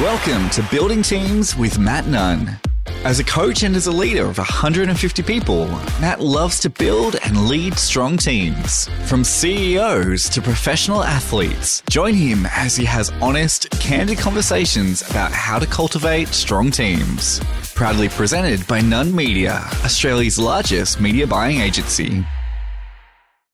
Welcome to Building Teams with Matt Nunn. As a coach and as a leader of 150 people, Matt loves to build and lead strong teams. From CEOs to professional athletes, join him as he has honest, candid conversations about how to cultivate strong teams. Proudly presented by Nunn Media, Australia's largest media buying agency.